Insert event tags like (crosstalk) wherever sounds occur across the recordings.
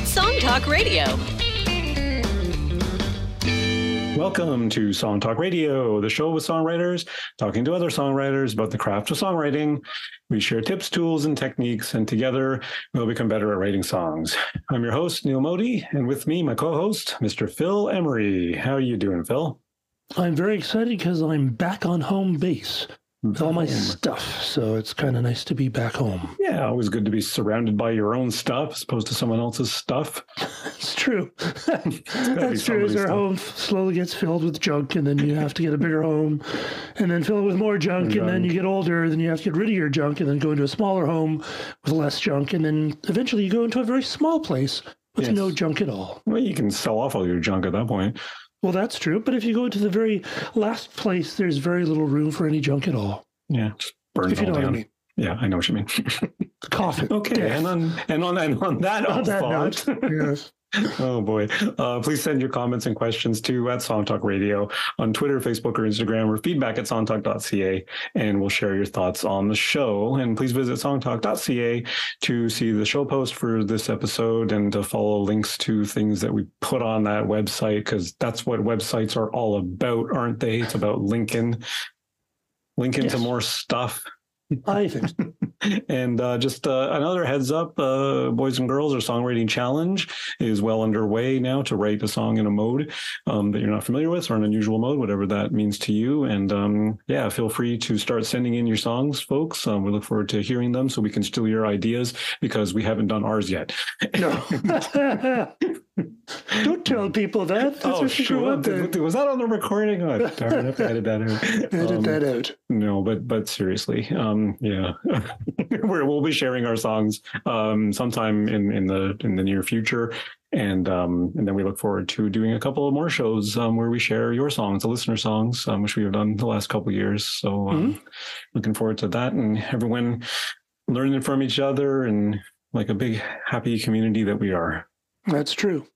It's Song Talk Radio. Welcome to Song Talk Radio, the show with songwriters talking to other songwriters about the craft of songwriting. We share tips, tools, and techniques, and together we'll become better at writing songs. I'm your host, Neil Modi, and with me, my co-host, Mr. Phil Emery. How are you doing, Phil? I'm very excited because I'm back on home base with all my stuff. So it's kind of nice to be back home. Yeah, always good to be surrounded by your own stuff as opposed to someone else's stuff. It's true. (laughs) That's true. As our stuff. home slowly gets filled with junk, and then you have to get a bigger home, and then fill it with more junk, and, and then you get older, then you have to get rid of your junk, and then go into a smaller home with less junk, and then eventually you go into a very small place with yes. no junk at all. Well, you can sell off all your junk at that point. Well, that's true. But if you go to the very last place, there's very little room for any junk at all. Yeah, just burns if you know down. What I mean. Yeah, I know what you mean. Coffin. (laughs) Okay, death. and on and on and on that, on that thought, note, (laughs) yes. Oh boy. Uh, please send your comments and questions to at Songtalk Radio on Twitter, Facebook, or Instagram, or feedback at songtalk.ca, and we'll share your thoughts on the show. And please visit songtalk.ca to see the show post for this episode and to follow links to things that we put on that website, because that's what websites are all about, aren't they? It's about linking, linking yes. to more stuff. I think. And uh, just uh, another heads up, uh, boys and girls, our songwriting challenge is well underway now to write a song in a mode um, that you're not familiar with or an unusual mode, whatever that means to you. And um, yeah, feel free to start sending in your songs, folks. Um, we look forward to hearing them so we can steal your ideas because we haven't done ours yet. No. (laughs) (laughs) Don't tell people that. That's oh, sure. Was that on the recording? Oh, darn, I have to edit that out. (laughs) Edit um, that out. No, but but seriously, um, yeah, (laughs) we will be sharing our songs um, sometime in in the in the near future, and um, and then we look forward to doing a couple of more shows um, where we share your songs, the listener songs, um, which we have done the last couple of years. So um, mm-hmm. looking forward to that, and everyone learning from each other, and like a big happy community that we are. That's true.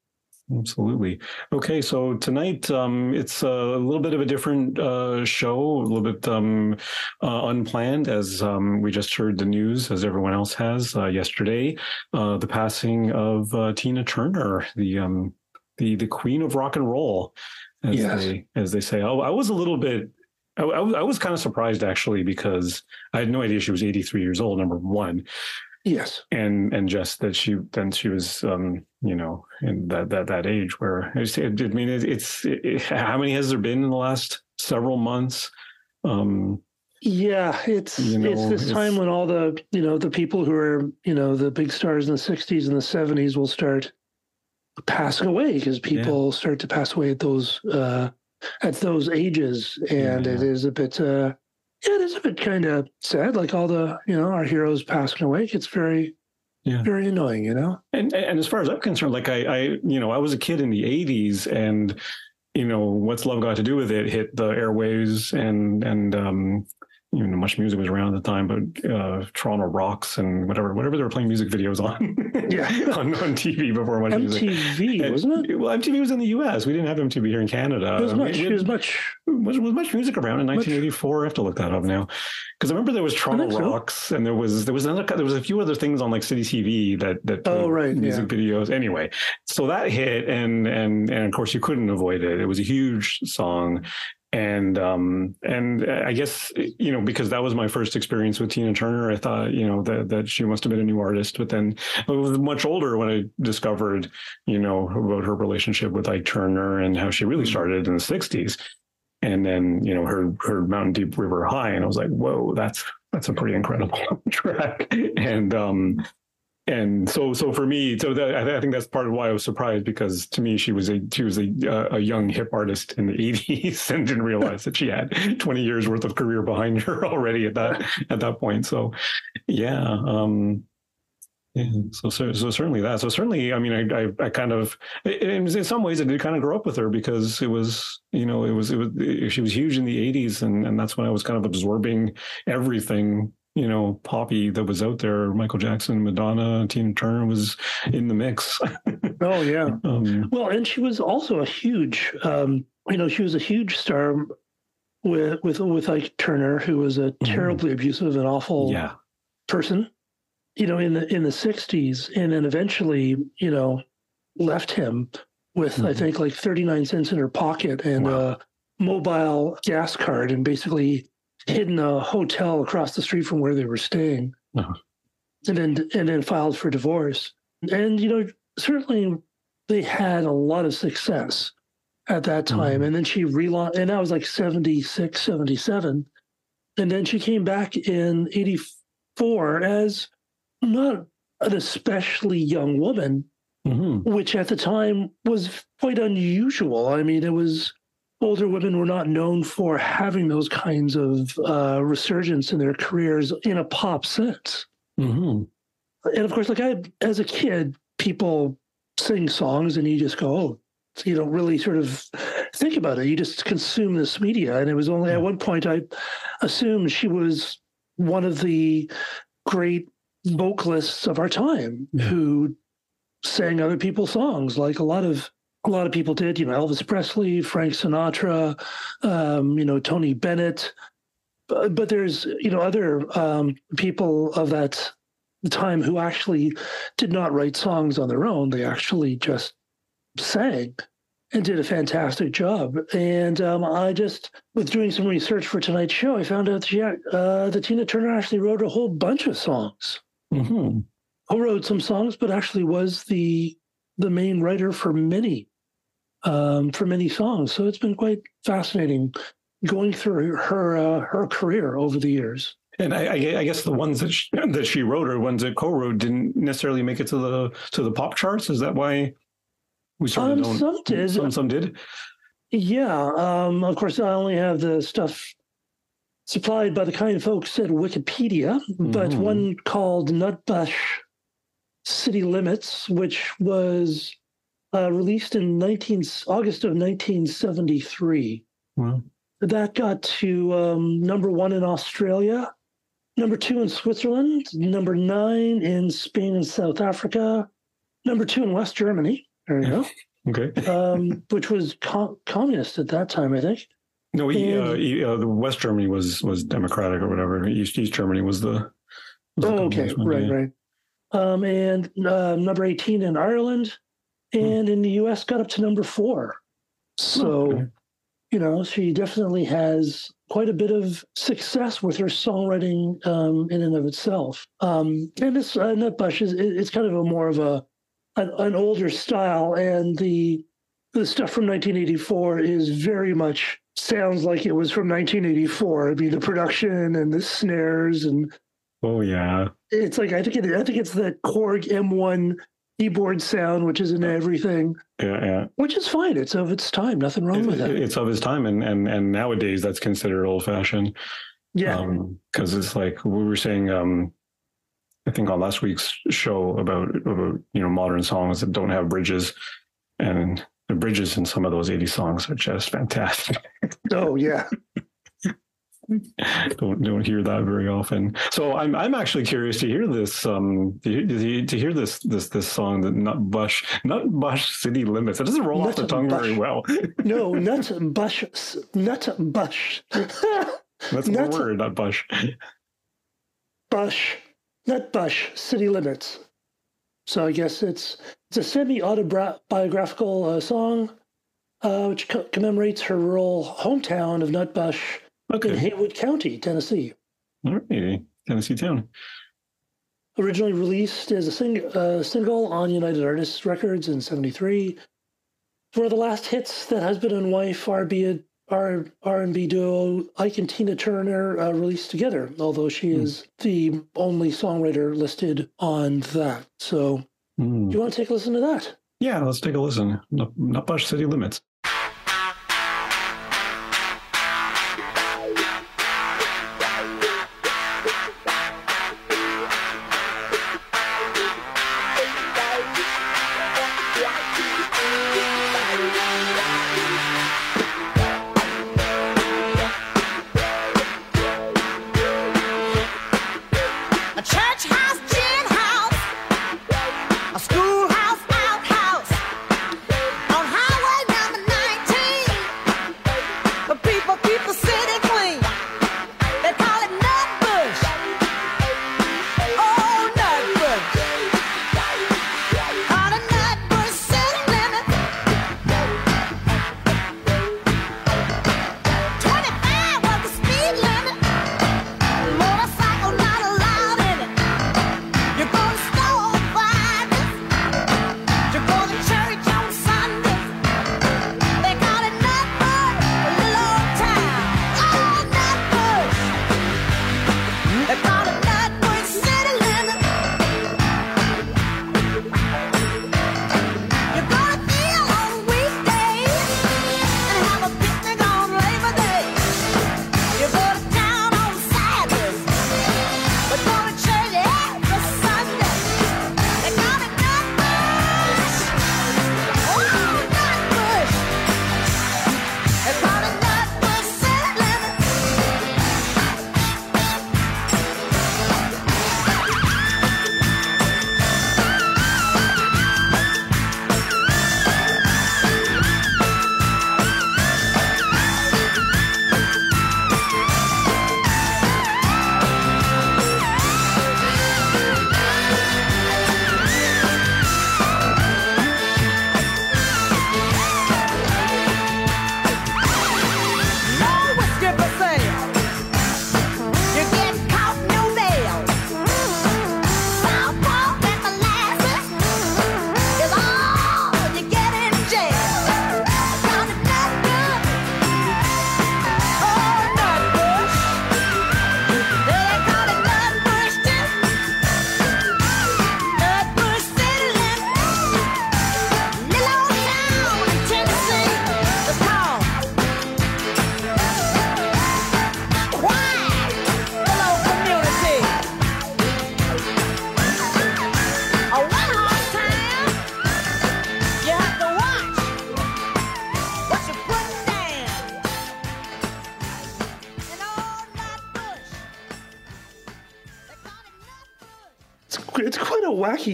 Absolutely. Okay, so tonight um, it's a little bit of a different uh, show, a little bit um, uh, unplanned, as um, we just heard the news, as everyone else has uh, yesterday, uh, the passing of uh, Tina Turner, the um, the the queen of rock and roll, as yes. they as they say. Oh, I was a little bit I, I, was kind of surprised actually because I had no idea she was 83 years old. Number one, Yes, and and just that she then she was um you know in that that that age where I, I mean it, it's it, how many has there been in the last several months? Um, yeah, it's you know, it's this it's, time when all the you know the people who are you know the big stars in the '60s and the '70s will start passing away because people yeah. start to pass away at those uh, at those ages, and yeah. it is a bit uh, yeah, it is a bit kind of sad. Like all the, you know, our heroes passing away. It's very, yeah. very annoying, you know? And, and as far as I'm concerned, like I, I, you know, I was a kid in the 80s and, you know, what's love got to do with it hit the airwaves and, and, um, you know, much music was around at the time, but uh, Toronto Rocks and whatever, whatever they were playing music videos on, (laughs) yeah, (laughs) on, on TV before much MTV, music. wasn't it? Well, MTV was in the U.S. We didn't have MTV here in Canada. It was much. it was much. Was, was much music around in 1984. Much. I have to look that up now, because I remember there was Toronto Rocks, so. and there was there was another there was a few other things on like City TV that that oh right music yeah. videos. Anyway, so that hit, and and and of course you couldn't avoid it. It was a huge song, and um and I guess you know because that was my first experience with Tina Turner I thought you know that that she must have been a new artist. But then I was much older when I discovered you know about her relationship with Ike Turner and how she really mm-hmm. started in the 60s and then you know her her Mountain Deep River High and I was like whoa that's that's a pretty incredible (laughs) track. And um and so so for me so that, I, think that's part of why i was surprised because to me she was a she was a, a young hip artist in the (laughs) 80s and didn't realize that she had 20 years worth of career behind her (laughs) already at that at that point so yeah um yeah, so, so, so certainly that. So certainly, I mean, I, I, I kind of, in, in some ways, I did kind of grow up with her because it was, you know, it was, it was, it, she was huge in the '80s, and and that's when I was kind of absorbing everything you know, poppy that was out there. Michael Jackson, Madonna, Tina Turner was in the mix. (laughs) oh yeah. Um, well, and she was also a huge, um, you know, she was a huge star with with with Ike Turner, who was a mm-hmm. terribly mm. abusive and awful yeah. person. You know, in the in the '60s, and then eventually, you know, left him with, mm-hmm. I think, like 39 cents in her pocket and wow. a mobile gas card and basically hid in a hotel across the street from where they were staying. Uh-huh. And then and then filed for divorce. And you know, certainly they had a lot of success at that time. Mm-hmm. And then she relaunched, and that was like 76, 77. And then she came back in 84 as not an especially young woman, mm-hmm. which at the time was quite unusual. I mean, it was older women were not known for having those kinds of uh, resurgence in their careers in a pop sense. Mm-hmm. And of course, like I, as a kid, people sing songs and you just go, oh, you don't really sort of think about it. You just consume this media. And it was only at one point I assumed she was one of the great vocalists of our time yeah. who sang other people's songs, like a lot of a lot of people did. You know, Elvis Presley, Frank Sinatra, um, you know, Tony Bennett. But, but there's you know other um, people of that time who actually did not write songs on their own. They actually just sang and did a fantastic job. And um, I just, with doing some research for tonight's show, I found out that, yeah, uh, that Tina Turner actually wrote a whole bunch of songs. Mm-hmm. Who wrote some songs, but actually was the the main writer for many um, for many songs. So it's been quite fascinating going through her uh, her career over the years. And I, I, guess the ones that she, (laughs) that she wrote or ones that co-wrote didn't necessarily make it to the to the pop charts. Is that why we sort um? Some did. Some, some did. Yeah. Um, of course, I only have the stuff supplied by the kind folks at Wikipedia, mm-hmm. but one called Nutbush City Limits, which was uh, released in 19, August of 1973. Wow. That got to um, number one in Australia, number two in Switzerland, number nine in Spain and South Africa, number two in West Germany. There you go. (laughs) okay. um, which was com- communist at that time, I think. No, he, uh, he, uh, the West Germany was was democratic or whatever. East East Germany was the. Was oh, the okay, right, right. Um, and uh, number eighteen in Ireland. And in the US got up to number four. So, okay. you know, she definitely has quite a bit of success with her songwriting um, in and of itself. Um, and this uh, Nutbush is it's kind of a more of a an, an older style, and the the stuff from 1984 is very much sounds like it was from 1984. I mean, the production and the snares and oh yeah, it's like I think it, I think it's the Korg M1 keyboard sound, which is in everything. Yeah, yeah. Which is fine. It's of its time. Nothing wrong it, with that. It's of its time, and and and nowadays that's considered old fashioned. Yeah, because um, it's like we were saying. Um, I think on last week's show about about you know modern songs that don't have bridges, and the bridges in some of those 80 songs are just fantastic. Oh yeah. (laughs) (laughs) don't don't hear that very often. So I'm I'm actually curious to hear this um to, to hear this this this song the Nut Bush Nut Bush City Limits. It doesn't roll nut off the tongue bush. very well. (laughs) no, Nut Bush Nut Bush. (laughs) That's nut, the word, Nut Bush. Bush Nut Bush City Limits. So I guess it's it's a semi autobiographical uh, song, uh, which co- commemorates her rural hometown of Nutbush Okay. In Haywood County, Tennessee. All right, Tennessee town. Originally released as a sing- uh, single on United Artists Records in '73. One of the last hits that husband and wife R&B, R, R&B duo Ike and Tina Turner uh, released together, although she mm. is the only songwriter listed on that. So, mm. do you want to take a listen to that? Yeah, let's take a listen. Not Nutbush City Limits.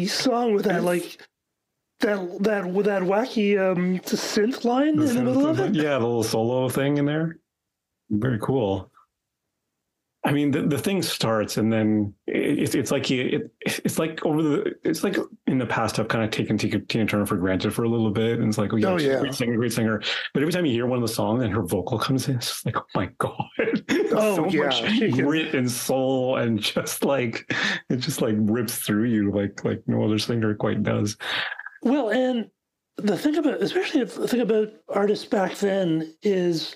Song with that like that that with that wacky um synth line the in the middle of it. Yeah, the little solo thing in there. Very cool. I mean, the, the thing starts and then it's it's like it, it's like over the it's like in the past I've kind of taken Tina Turner for granted for a little bit, and it's like oh yeah, oh, yeah. great singer, great singer. But every time you hear one of the songs and her vocal comes in, it's just like oh my god, (laughs) oh so yeah, much grit and soul, and just like it just like rips through you like like no other singer quite does. Well, and the thing about especially the thing about artists back then is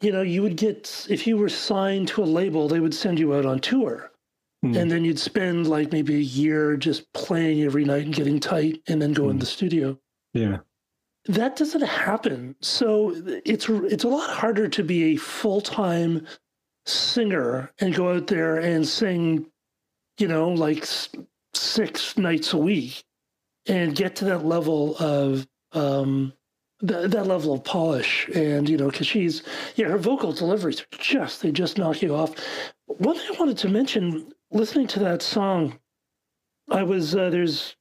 you know, you would get, if you were signed to a label, they would send you out on tour. Mm. And then you'd spend like maybe a year just playing every night and getting tight and then go mm. in hmm. the studio. Yeah. That doesn't happen. So it's it's a lot harder to be a full-time singer and go out there and sing, you know, like six nights a week and get to that level of um, that, that level of polish and you know because she's yeah her vocal deliveries just they just knock you off. One thing i wanted to mention listening to that song i was uh, there's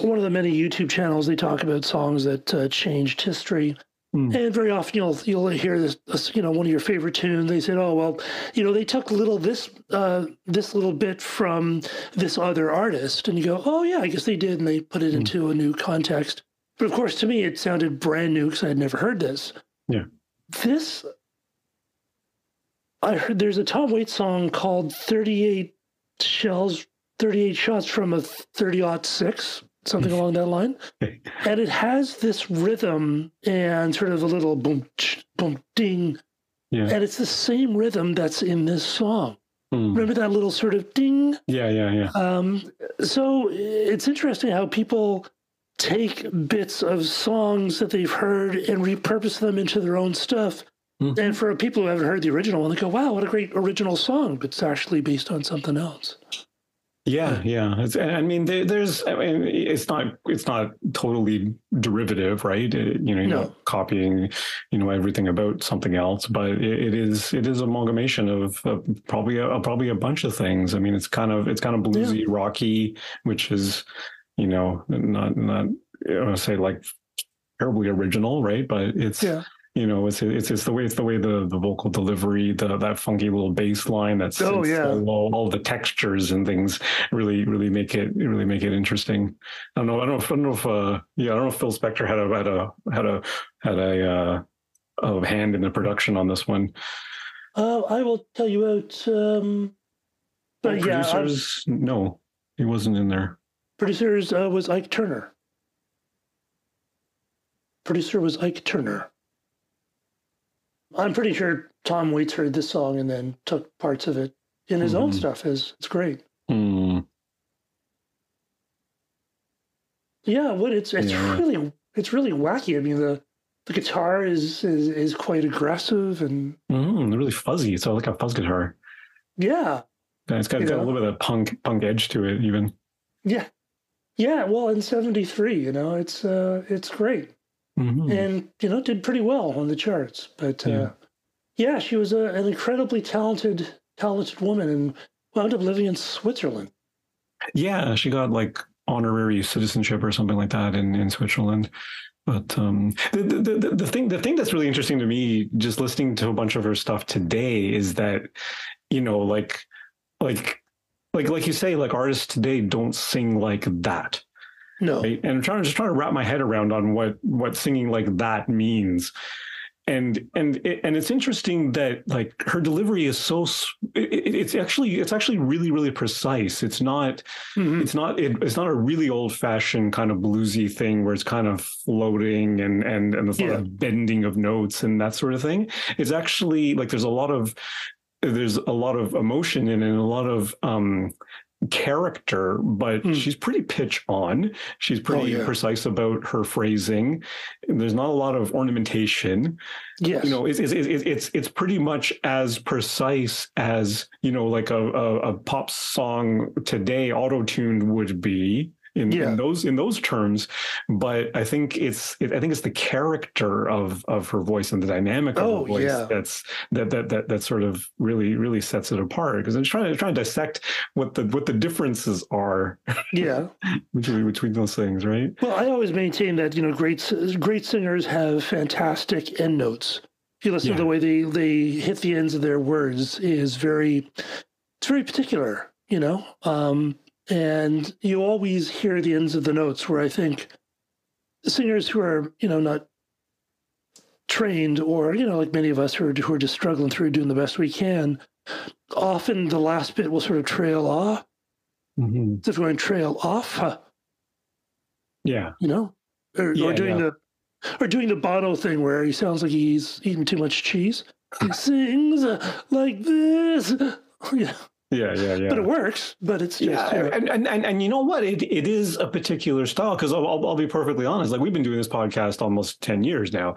one of the many youtube channels they talk about songs that uh, changed history Mm. And very often you'll you'll hear this, you know, one of your favorite tunes. They said, "Oh well, you know, they took little this uh, this little bit from this other artist," and you go, "Oh yeah, I guess they did," and they put it mm. into a new context. But of course, to me, it sounded brand new because I had never heard this. Yeah, this I heard. There's a Tom Waits song called "38 Shells, 38 Shots from a 30 six something along that line. (laughs) and it has this rhythm and sort of a little boom, boom, ding. Yeah. And it's the same rhythm that's in this song. Mm. Remember that little sort of ding? Yeah, yeah, yeah. Um, so it's interesting how people take bits of songs that they've heard and repurpose them into their own stuff. Mm-hmm. And for people who haven't heard the original one, they go, wow, what a great original song, but it's actually based on something else. Yeah, yeah. It's, I mean, there's. I mean, it's not. It's not totally derivative, right? It, you know, you're no. copying, you know, everything about something else, but it, it is. It is amalgamation of, of probably a, probably a bunch of things. I mean, it's kind of it's kind of bluesy, yeah. rocky, which is, you know, not not. I want to say like terribly original, right? But it's. Yeah you know it's it's it's the way it's the way the the vocal delivery the that funky little bass line that's oh yeah. all, all, the textures and things really really make it really make it interesting. I don't know i don't know if, I don't know if uh yeah i don't know if phil spector had a had a had a had a uh a hand in the production on this one. Uh i will tell you out um but oh, yeah producers? I'm, no he wasn't in there. Producers uh, was ike turner. Producer was ike turner I'm pretty sure Tom Waits heard this song and then took parts of it in his mm-hmm. own stuff. Is it's great. Mm. Yeah, what it's it's yeah. really it's really wacky. I mean the the guitar is is, is quite aggressive and mm, really fuzzy. It's like a fuzz guitar. Yeah. yeah it's got, got a little bit of punk punk edge to it even. Yeah. Yeah, well in 73, you know, it's uh it's great mm-hmm. and you know did pretty well on the charts. But yeah, uh, yeah she was a, an incredibly talented talented woman and wound up living in Switzerland. Yeah, she got like honorary citizenship or something like that in in Switzerland. But um, the, the, the, the thing the thing that's really interesting to me, just listening to a bunch of her stuff today, is that you know, like like like like you say, like artists today don't sing like that. No. Right? And I'm trying to just trying to wrap my head around on what what singing like that means. And and and it's interesting that like her delivery is so it, it's actually it's actually really really precise. It's not mm-hmm. it's not it, it's not a really old fashioned kind of bluesy thing where it's kind of floating and and and there's a lot of bending of notes and that sort of thing. It's actually like there's a lot of there's a lot of emotion in and a lot of um, character, but mm. she's pretty pitch on. She's oh, pretty oh, yeah. precise about her phrasing. There's not a lot of ornamentation. Yes. You know, it's, it's, it's, it's pretty much as precise as, you know, like a, a, a pop song today auto-tuned would be. In, yeah. in those in those terms. But I think it's it, I think it's the character of of her voice and the dynamic of oh, her voice yeah. that's that that that that sort of really really sets it apart. Because I'm trying to trying to dissect what the what the differences are. Yeah, (laughs) between between those things, right? Well, I always maintain that you know great great singers have fantastic end notes. If you listen yeah. to the way they they hit the ends of their words is very it's very particular, you know. Um, and you always hear the ends of the notes where I think singers who are, you know, not trained or, you know, like many of us who are, who are just struggling through doing the best we can, often the last bit will sort of trail off. Mm-hmm. It's going to trail off. Yeah. You know, or, yeah, or doing yeah. the, or doing the Bono thing where he sounds like he's eating too much cheese. He sings like this. (laughs) yeah. Yeah, yeah, yeah. But it works. But it's just yeah, and, and and and you know what? It it is a particular style because I'll, I'll be perfectly honest. Like we've been doing this podcast almost ten years now,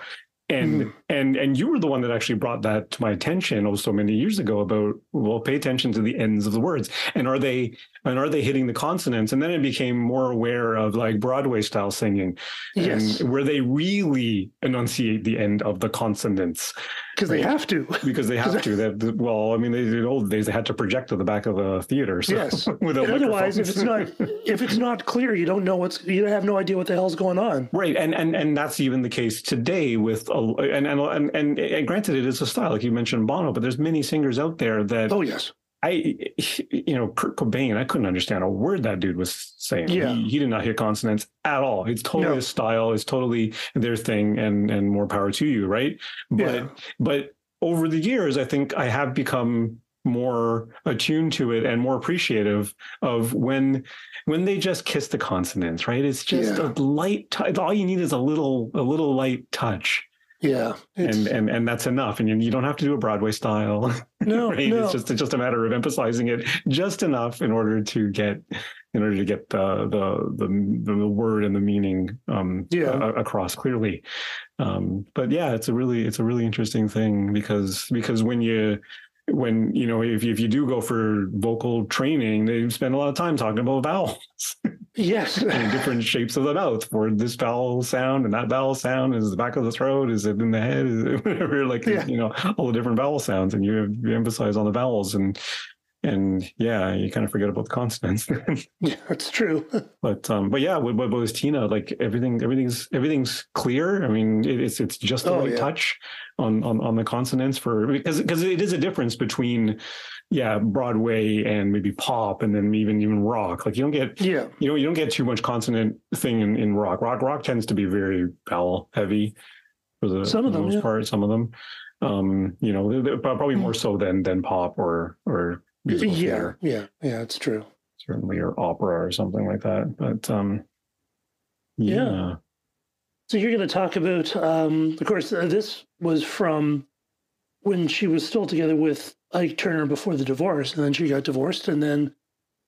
and mm. and and you were the one that actually brought that to my attention oh so many years ago about well pay attention to the ends of the words and are they and are they hitting the consonants and then it became more aware of like broadway style singing yes. and where they really enunciate the end of the consonants because right? they have to. Because they have to. (laughs) That well i mean they, in the old days they had to project to the back of the theater so, yes. (laughs) otherwise if it's not if it's not clear you don't know what's you have no idea what the hell's going on. Right and and and that's even the case today with a, and, and and and granted it is a style like you mentioned bono but there's many singers out there that oh yes I, (laughs) you know, Kurt Cobain, I couldn't understand a word that dude was saying. Yeah. He, he did not hit consonants at all. It's totally no. a style. It's totally their thing and, and more power to you. Right. But, yeah. but over the years, I think I have become more attuned to it and more appreciative of when when they just kiss the consonants right it's just yeah. a light t- all you need is a little a little light touch yeah, and and and that's enough. And you, you don't have to do a Broadway style. No, (laughs) right? no. It's just it's just a matter of emphasizing it just enough in order to get in order to get the the the, the word and the meaning um, yeah. a, across clearly. Um, but yeah, it's a really it's a really interesting thing because because when you when you know if if you do go for vocal training, they spend a lot of time talking about vowels. Yes, (laughs) and different shapes of the mouth for this vowel sound and that vowel sound is the back of the throat, is it in the head, is it (laughs) whatever, like yeah. you know all the different vowel sounds, and you, you emphasize on the vowels and and yeah, you kind of forget about the consonants. (laughs) yeah, that's true. (laughs) but um, but yeah, with, with, with Tina, like everything, everything's everything's clear. I mean, it, it's it's just the oh, right yeah. touch on, on on the consonants for because because it is a difference between yeah Broadway and maybe pop and then even even rock. Like you don't get yeah you know you don't get too much consonant thing in, in rock. Rock rock tends to be very vowel heavy for the, some of them, most yeah. part. Some of them. Um, you know, probably more so than than pop or or yeah, theater. yeah, yeah, it's true. Certainly, or opera or something like that. But um, yeah. yeah. So you're going to talk about, um, of course, uh, this was from when she was still together with Ike Turner before the divorce, and then she got divorced, and then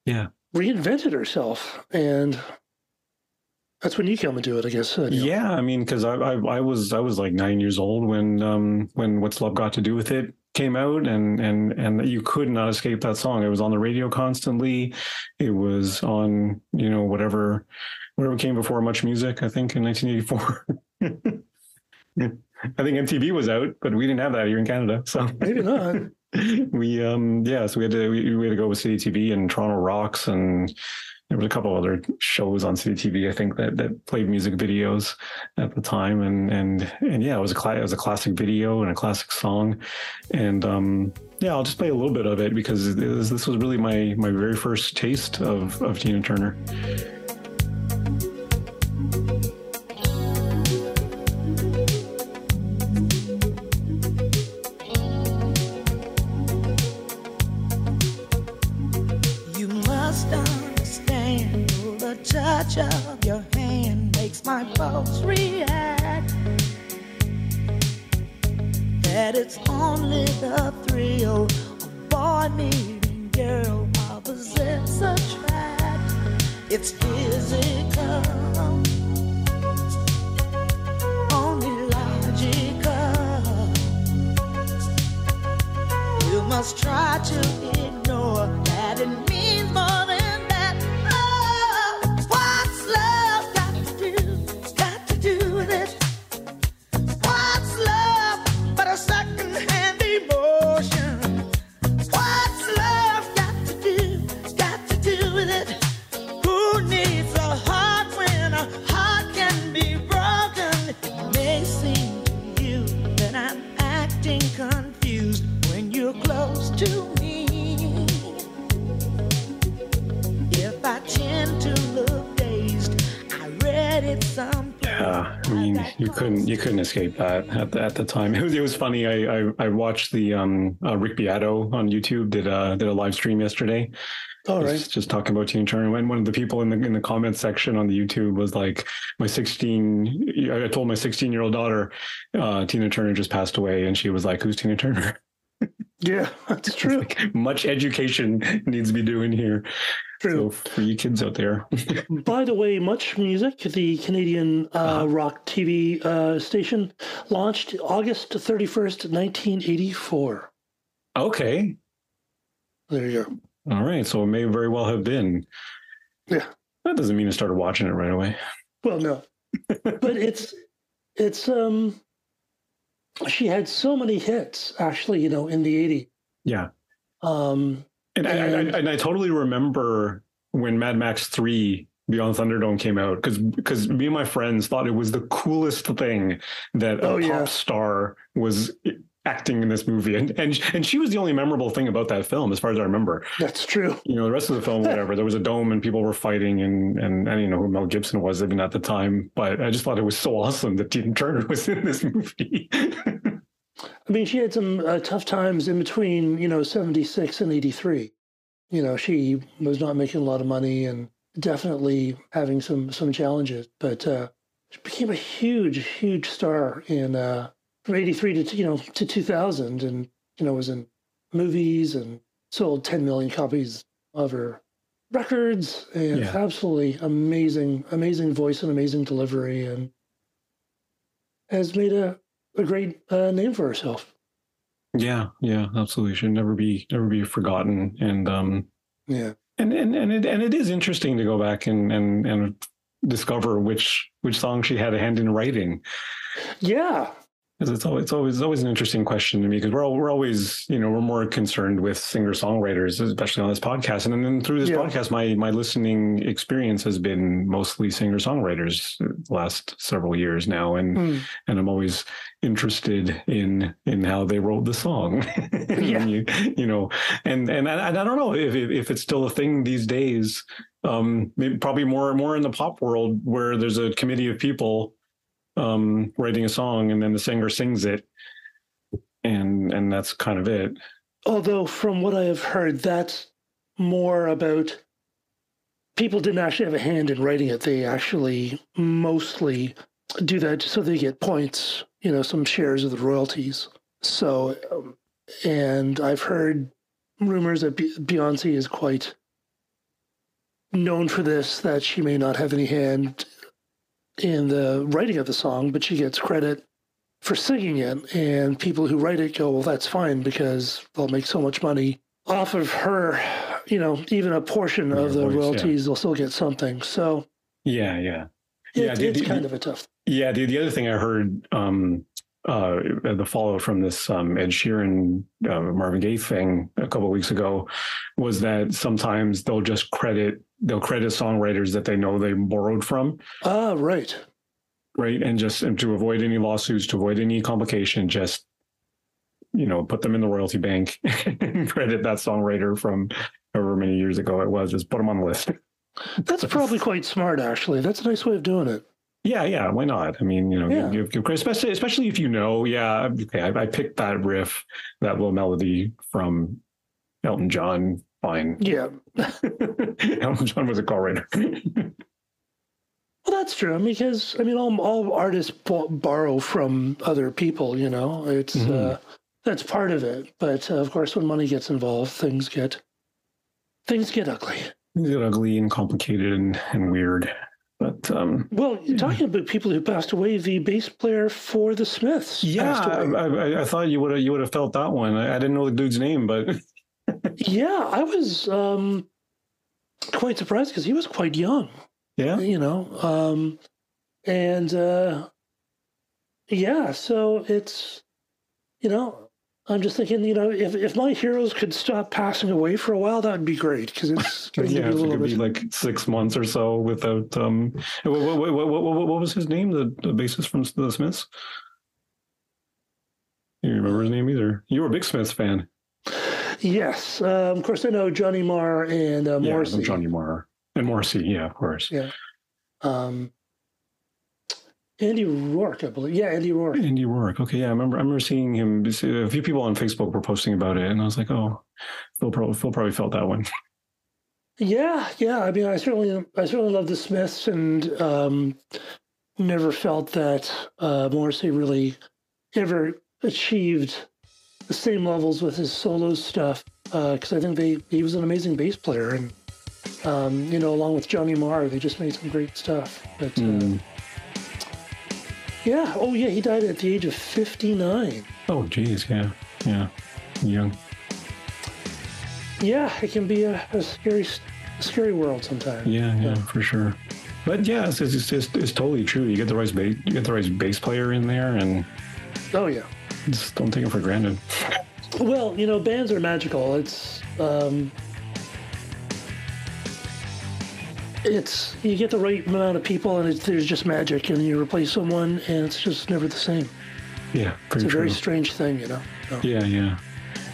yeah, reinvented herself, and that's when you come into it, I guess. Uh, yeah, I mean, because I, I, I was I was like nine years old when um when What's Love Got to Do with It came out and and and you could not escape that song. It was on the radio constantly. It was on you know whatever whatever came before much music i think in 1984 (laughs) i think mtv was out but we didn't have that here in canada so. Maybe not. (laughs) We um yeah so we had to we, we had to go with city tv and toronto rocks and there was a couple other shows on City TV, I think that that played music videos at the time, and and and yeah, it was a cl- it was a classic video and a classic song, and um, yeah, I'll just play a little bit of it because this was really my my very first taste of of Tina Turner. To react that it's only the thrill of bored me girl my such bad it's is it means more than that. Oh, why? Couldn't you couldn't escape that at the, at the time. (laughs) It was it was funny. I I, I watched the um uh, Rick Beato on YouTube did a did a live stream yesterday. All right. Just, just talking about Tina Turner. When one of the people in the in the comments section on the YouTube was like, "My 16, I told my 16 year old daughter, uh, Tina Turner just passed away," and she was like, "Who's Tina Turner?" Yeah, (laughs) that's true. Like much education needs to be doing here. True. So for you kids out there. (laughs) By the way, Much Music, the Canadian uh, uh-huh. rock TV uh, station, launched August 31st, 1984. Okay. There you go. All right. So it may very well have been. Yeah. That doesn't mean I started watching it right away. Well, no. (laughs) but it's, it's, um, she had so many hits actually, you know, in the 80s. Yeah. Um, and, and, I, I, and I totally remember when Mad Max 3 Beyond Thunderdome came out because because me and my friends thought it was the coolest thing that a oh, pop yeah. star was acting in this movie and and and she was the only memorable thing about that film as far as I remember. That's true. You know, the rest of the film (laughs) whatever. there was a dome and people were fighting and and I didn't know who Mel Gibson was even at the time, but I just thought it was so awesome that Tina Turner (laughs) was in this movie. I mean, she had some uh, tough times in between, you know, 76 and 83. You know, she was not making a lot of money and definitely having some some challenges, but uh, she became a huge, huge star in uh, from 83 to, you know, to 2000 and, you know, was in movies and sold 10 million copies of her records and yeah. absolutely amazing, amazing voice and amazing delivery and has made a a great uh, name for herself. Yeah, yeah, absolutely. Should never be never be forgotten. And um, yeah, and and and it and it is interesting to go back and and and discover which which song she had a hand in writing. Yeah, because it's always, it's always always an interesting question to me because we're all, we're always you know we're more concerned with singer songwriters especially on this podcast and then through this yeah. podcast my my listening experience has been mostly singer songwriters the last several years now and mm. and I'm always interested in in how they wrote the song (laughs) yeah. you, you know and and I, I don't know if if it's still a thing these days um maybe probably more and more in the pop world where there's a committee of people um, writing a song and then the singer sings it, and and that's kind of it. Although, from what I have heard, that's more about people didn't actually have a hand in writing it. They actually mostly do that so they get points, you know, some shares of the royalties. So, um, and I've heard rumors that Beyonce is quite known for this, that she may not have any hand in the writing of the song, but she gets credit for singing it. And people who write it go, well, that's fine because they'll make so much money off of her. You know, even a portion of the voice, royalties, yeah. they'll still get something. So, yeah, yeah. It, yeah, the, it's the, kind of a tough. Yeah, the, the other thing I heard um, uh, the follow from this um, Ed Sheeran uh, Marvin Gaye thing a couple of weeks ago was that sometimes they'll just credit they'll credit songwriters that they know they borrowed from. Ah, right, right, and just and to avoid any lawsuits, to avoid any complication, just you know put them in the royalty bank (laughs) and credit that songwriter from however many years ago it was. Just put them on the list. That's (laughs) probably quite smart, actually. That's a nice way of doing it. Yeah, yeah. Why not? I mean, you know, yeah. give, give, especially especially if you know. Yeah, okay. I, I picked that riff, that little melody from Elton John. Fine. Yeah. (laughs) Elton John was a co-writer. well, that's true. Because I mean, all all artists borrow from other people. You know, it's mm-hmm. uh, that's part of it. But uh, of course, when money gets involved, things get things get ugly. Things get ugly and complicated and, and weird. But um, well, you're talking about people who passed away. The bass player for the Smiths. Yeah, I, I, I, thought you would have you would have felt that one. I, I, didn't know the dude's name, but (laughs) yeah, I was um, quite surprised because he was quite young. Yeah, you know, um, and uh, yeah, so it's you know I'm just thinking, you know, if, if my heroes could stop passing away for a while, that would be great because it's (laughs) yeah, be a little bit be like six months or so without. Um, what, what, what, what, what was his name? The, the bassist from the Smiths. You remember his name either? You were a big Smiths fan. Yes, um, of course I know Johnny Marr and uh, Morrissey. Yeah, Johnny Marr and Morrissey. Yeah, of course. Yeah. Um, Andy Rourke, I believe. Yeah, Andy Rourke. Andy Rourke. Okay, yeah, I remember. I remember seeing him. A few people on Facebook were posting about it, and I was like, "Oh, Phil probably Phil probably felt that one." (laughs) Yeah, yeah. I mean, I certainly, I certainly love the Smiths, and um, never felt that uh, Morrissey really ever achieved the same levels with his solo stuff because uh, I think they he was an amazing bass player, and um, you know, along with Johnny Marr, they just made some great stuff. But mm. yeah, oh yeah, he died at the age of fifty nine. Oh, geez, yeah, yeah, young yeah, it can be a, a scary, scary world sometimes. Yeah, yeah, yeah, for sure. But yeah, it's, it's, it's, it's, totally true. You get the right bass, you get the right bass player in there, and oh yeah, just don't take it for granted. Well, you know, bands are magical. It's um, it's you get the right amount of people, and it's there's just magic, and you replace someone, and it's just never the same. Yeah, it's a true. very strange thing, you know. Yeah, yeah.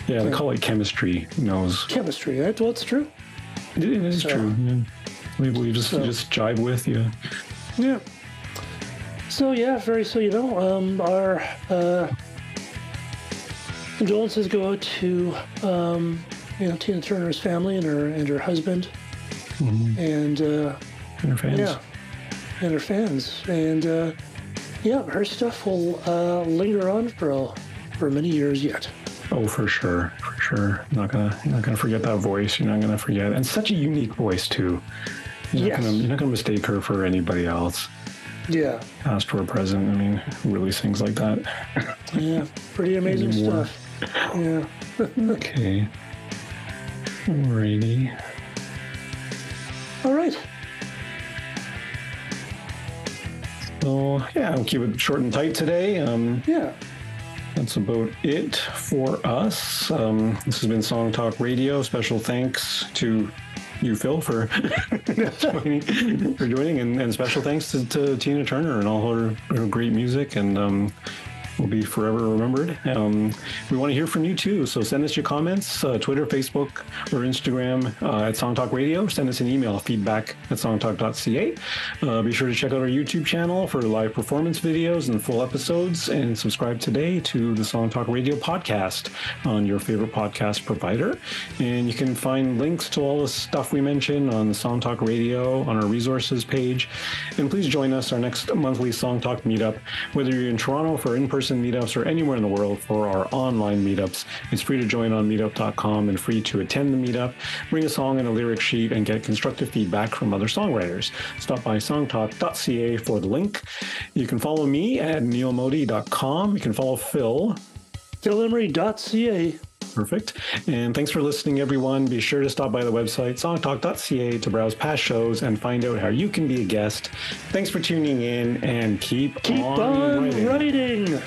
Yeah, they call it chemistry. Knows chemistry, right? Well, it's true. it, it is so, true. Yeah. People you just so, just jive with, yeah. Yeah. So yeah, very so you know, um, our uh, condolences go out to um, you know Tina Turner's family and her and her husband, mm-hmm. and uh, and her fans. Yeah, and her fans, and uh, yeah, her stuff will uh, linger on for for many years yet. Oh, for sure, for sure. Not gonna, you're not gonna forget that voice. You're not gonna forget, and such a unique voice too. You're yes. not gonna, you're not gonna mistake her for anybody else. Yeah. Past or present. I mean, who really sings like that? yeah, pretty amazing (laughs) stuff. Yeah. (laughs) okay. Alrighty. All right. So yeah, I'll keep it short and tight today. Um, yeah that's about it for us. Um, this has been Song Talk Radio. Special thanks to you, Phil, for (laughs) joining, for joining, and, and special thanks to, to, Tina Turner and all her, her great music. And um, will be forever remembered. Um, we want to hear from you too, so send us your comments, uh, Twitter, Facebook, or Instagram uh, at Song Talk Radio. Send us an email, feedback at songtalk.ca. Uh, be sure to check out our YouTube channel for live performance videos and full episodes, and subscribe today to the Song Talk Radio podcast on your favorite podcast provider. And you can find links to all the stuff we mentioned on the Song Talk Radio on our resources page. And please join us our next monthly Song Talk meetup, whether you're in Toronto for in-person person meetups or anywhere in the world for our online meetups. It's free to join on meetup.com and free to attend the meetup, bring a song and a lyric sheet, and get constructive feedback from other songwriters. Stop by songtalk.ca for the link. You can follow me at neilmodi.com. You can follow Phil. PhilEmery.ca. Perfect. And thanks for listening, everyone. Be sure to stop by the website, songtalk.ca, to browse past shows and find out how you can be a guest. Thanks for tuning in and keep, keep on, on writing. writing.